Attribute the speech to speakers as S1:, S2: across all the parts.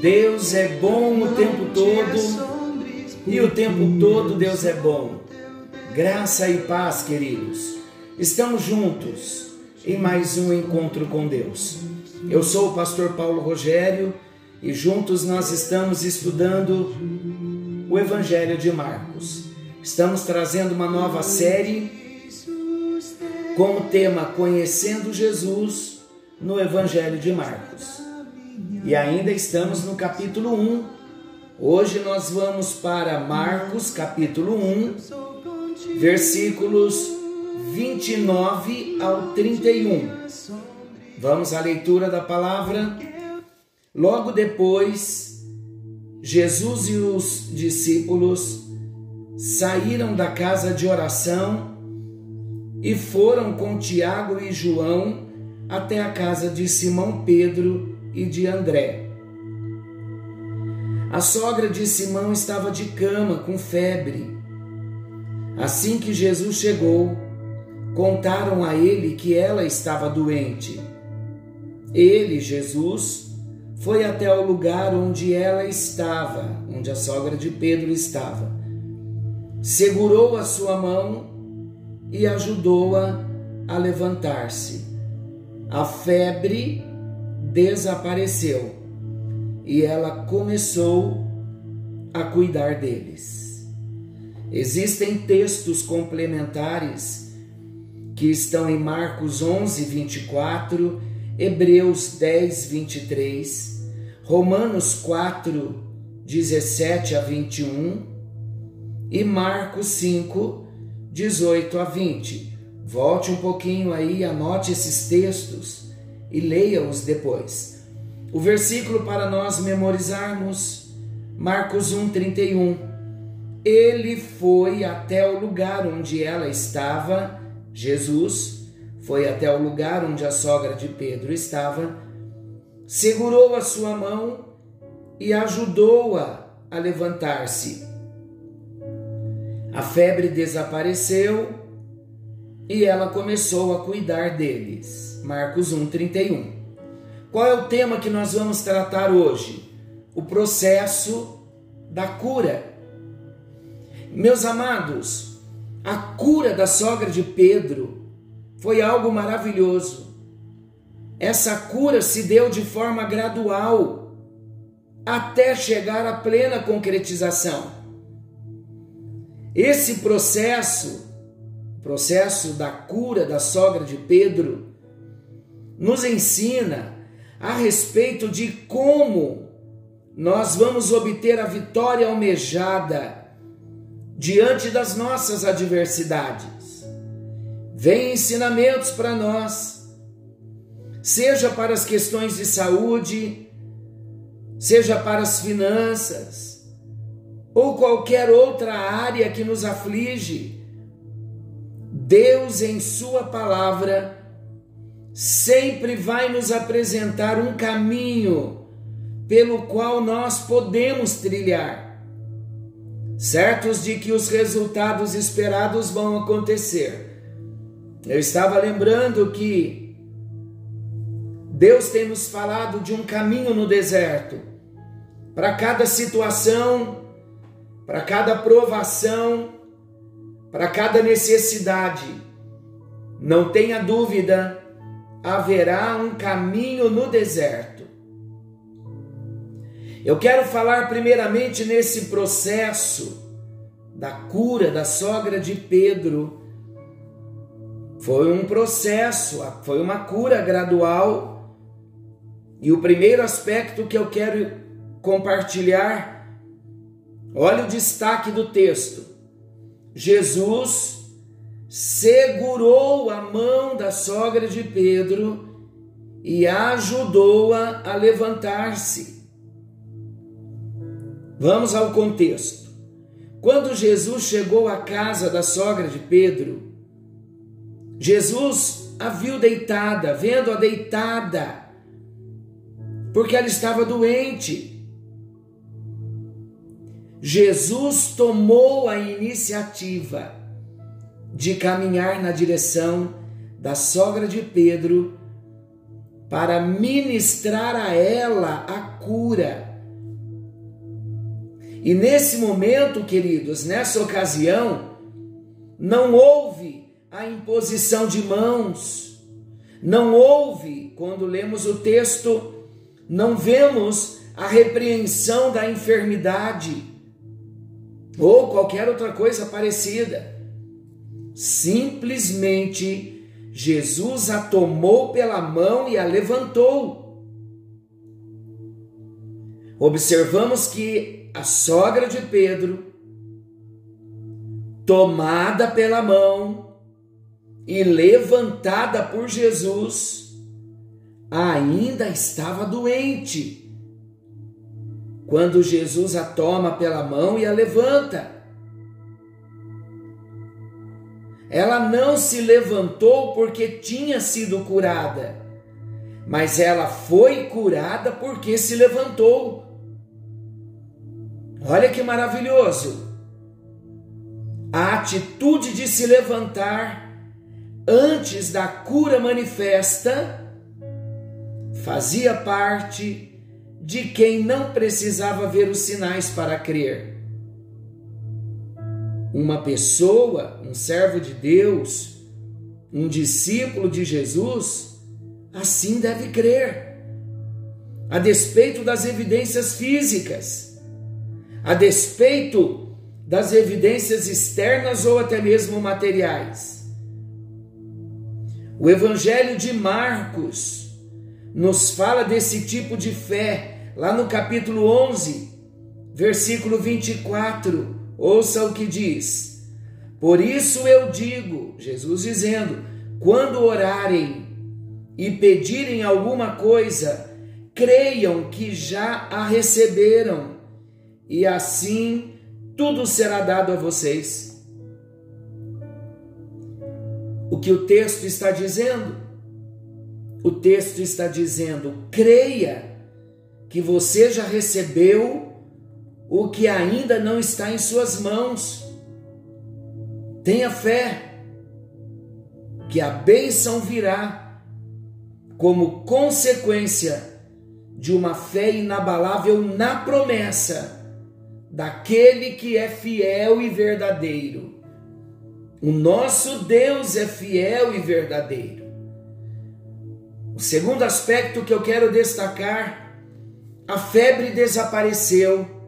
S1: Deus é bom o tempo todo e o tempo todo Deus é bom. Graça e paz, queridos. Estamos juntos em mais um encontro com Deus. Eu sou o pastor Paulo Rogério e juntos nós estamos estudando o Evangelho de Marcos. Estamos trazendo uma nova série com o tema Conhecendo Jesus no Evangelho de Marcos. E ainda estamos no capítulo 1. Hoje nós vamos para Marcos, capítulo 1, versículos 29 ao 31. Vamos à leitura da palavra. Logo depois, Jesus e os discípulos saíram da casa de oração e foram com Tiago e João até a casa de Simão Pedro e de André. A sogra de Simão estava de cama com febre. Assim que Jesus chegou, contaram a ele que ela estava doente. Ele, Jesus, foi até o lugar onde ela estava, onde a sogra de Pedro estava. Segurou a sua mão e ajudou-a a levantar-se. A febre desapareceu e ela começou a cuidar deles. Existem textos complementares que estão em Marcos 11, 24, Hebreus 10, 23, Romanos 4, 17 a 21 e Marcos 5, 18 a 20. Volte um pouquinho aí, anote esses textos e leia-os depois. O versículo para nós memorizarmos, Marcos 1:31. Ele foi até o lugar onde ela estava, Jesus foi até o lugar onde a sogra de Pedro estava, segurou a sua mão e ajudou-a a levantar-se. A febre desapareceu e ela começou a cuidar deles. Marcos 1:31. Qual é o tema que nós vamos tratar hoje? O processo da cura. Meus amados, a cura da sogra de Pedro foi algo maravilhoso. Essa cura se deu de forma gradual até chegar à plena concretização. Esse processo processo da cura da sogra de Pedro, nos ensina a respeito de como nós vamos obter a vitória almejada diante das nossas adversidades. Vem ensinamentos para nós, seja para as questões de saúde, seja para as finanças, ou qualquer outra área que nos aflige Deus, em Sua palavra, sempre vai nos apresentar um caminho pelo qual nós podemos trilhar, certos de que os resultados esperados vão acontecer. Eu estava lembrando que Deus tem nos falado de um caminho no deserto, para cada situação, para cada provação, para cada necessidade. Não tenha dúvida, haverá um caminho no deserto. Eu quero falar primeiramente nesse processo da cura da sogra de Pedro. Foi um processo, foi uma cura gradual. E o primeiro aspecto que eu quero compartilhar, olha o destaque do texto Jesus segurou a mão da sogra de Pedro e ajudou-a a, levantar-se. Vamos ao contexto. Quando Jesus chegou à casa da sogra de Pedro, Jesus a viu deitada, vendo-a deitada, porque ela estava doente. Jesus tomou a iniciativa de caminhar na direção da sogra de Pedro para ministrar a ela a cura. E nesse momento, queridos, nessa ocasião, não houve a imposição de mãos, não houve, quando lemos o texto, não vemos a repreensão da enfermidade ou qualquer outra coisa parecida. Simplesmente Jesus a tomou pela mão e a levantou. Observamos que a sogra de Pedro, tomada pela mão e levantada por Jesus, ainda estava doente. Quando Jesus a toma pela mão e a levanta. Ela não se levantou porque tinha sido curada, mas ela foi curada porque se levantou. Olha que maravilhoso! A atitude de se levantar antes da cura manifesta fazia parte de quem não precisava ver os sinais para crer uma pessoa, um servo de Deus, um discípulo de Jesus, assim deve crer, a despeito das evidências físicas, a despeito das evidências externas ou até mesmo materiais. O Evangelho de Marcos nos fala desse tipo de fé, lá no capítulo 11, versículo 24 Ouça o que diz. Por isso eu digo, Jesus dizendo, quando orarem e pedirem alguma coisa, creiam que já a receberam, e assim tudo será dado a vocês. O que o texto está dizendo? O texto está dizendo: creia que você já recebeu o que ainda não está em suas mãos. Tenha fé que a bênção virá como consequência de uma fé inabalável na promessa daquele que é fiel e verdadeiro. O nosso Deus é fiel e verdadeiro. O segundo aspecto que eu quero destacar, a febre desapareceu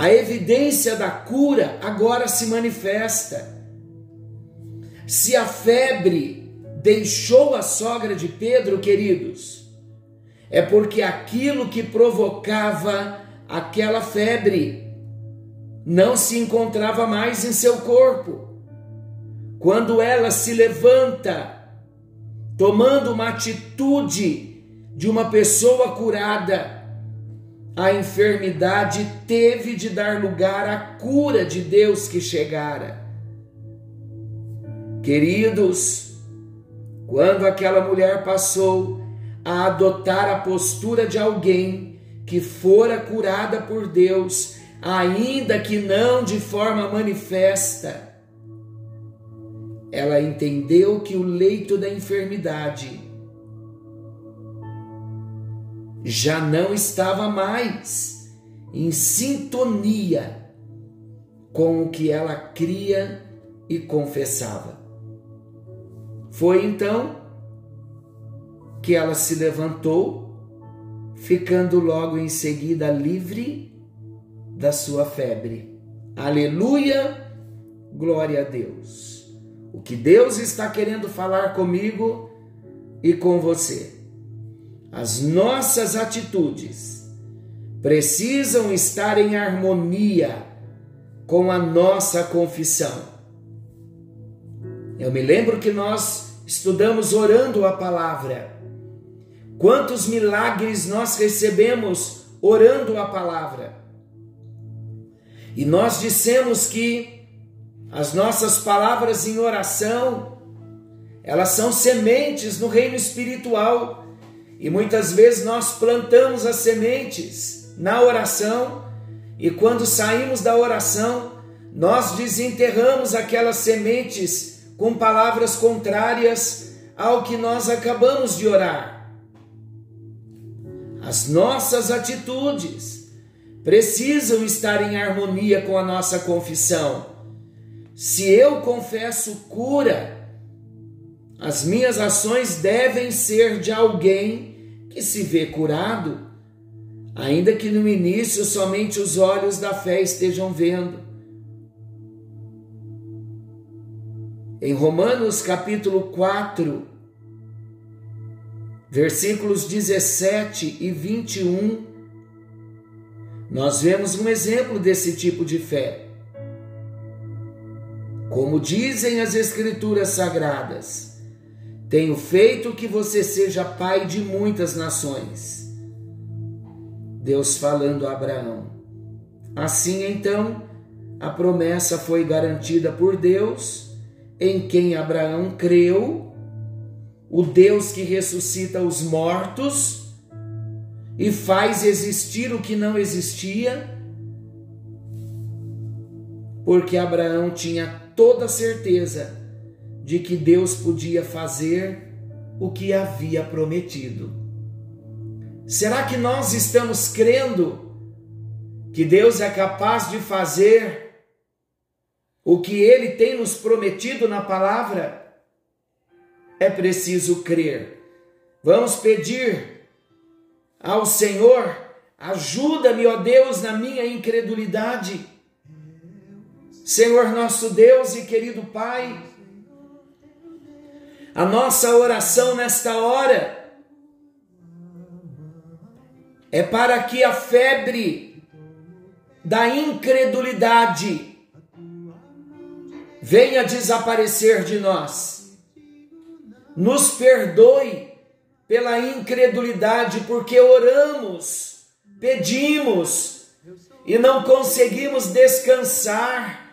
S1: a evidência da cura agora se manifesta. Se a febre deixou a sogra de Pedro, queridos, é porque aquilo que provocava aquela febre não se encontrava mais em seu corpo. Quando ela se levanta, tomando uma atitude de uma pessoa curada, a enfermidade teve de dar lugar à cura de Deus que chegara. Queridos, quando aquela mulher passou a adotar a postura de alguém que fora curada por Deus, ainda que não de forma manifesta, ela entendeu que o leito da enfermidade já não estava mais em sintonia com o que ela cria e confessava. Foi então que ela se levantou, ficando logo em seguida livre da sua febre. Aleluia! Glória a Deus. O que Deus está querendo falar comigo e com você as nossas atitudes precisam estar em harmonia com a nossa confissão. Eu me lembro que nós estudamos orando a palavra. Quantos milagres nós recebemos orando a palavra. E nós dissemos que as nossas palavras em oração, elas são sementes no reino espiritual. E muitas vezes nós plantamos as sementes na oração, e quando saímos da oração, nós desenterramos aquelas sementes com palavras contrárias ao que nós acabamos de orar. As nossas atitudes precisam estar em harmonia com a nossa confissão. Se eu confesso cura, as minhas ações devem ser de alguém que se vê curado, ainda que no início somente os olhos da fé estejam vendo. Em Romanos capítulo 4, versículos 17 e 21, nós vemos um exemplo desse tipo de fé. Como dizem as Escrituras Sagradas, tenho feito que você seja pai de muitas nações. Deus falando a Abraão. Assim então, a promessa foi garantida por Deus em quem Abraão creu, o Deus que ressuscita os mortos e faz existir o que não existia, porque Abraão tinha toda certeza de que Deus podia fazer o que havia prometido. Será que nós estamos crendo que Deus é capaz de fazer o que ele tem nos prometido na palavra, é preciso crer. Vamos pedir ao Senhor, ajuda-me, ó Deus, na minha incredulidade. Senhor nosso Deus e querido Pai, a nossa oração nesta hora é para que a febre da incredulidade venha desaparecer de nós. Nos perdoe pela incredulidade, porque oramos, pedimos e não conseguimos descansar.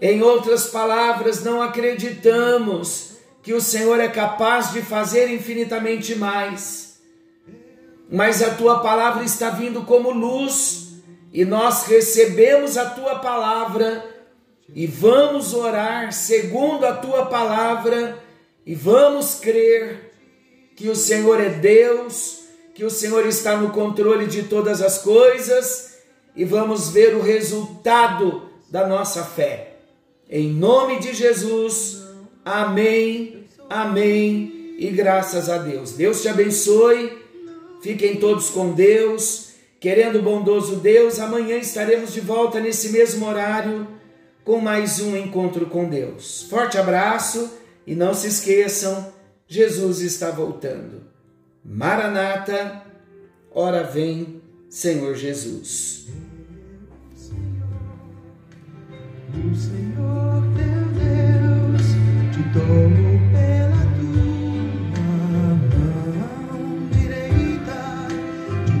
S1: Em outras palavras, não acreditamos que o Senhor é capaz de fazer infinitamente mais. Mas a tua palavra está vindo como luz e nós recebemos a tua palavra e vamos orar segundo a tua palavra e vamos crer que o Senhor é Deus, que o Senhor está no controle de todas as coisas e vamos ver o resultado da nossa fé. Em nome de Jesus, amém, amém e graças a Deus. Deus te abençoe, fiquem todos com Deus, querendo o bondoso Deus, amanhã estaremos de volta nesse mesmo horário com mais um encontro com Deus. Forte abraço e não se esqueçam, Jesus está voltando. Maranata, ora vem, Senhor Jesus.
S2: Senhor teu Deus te tomou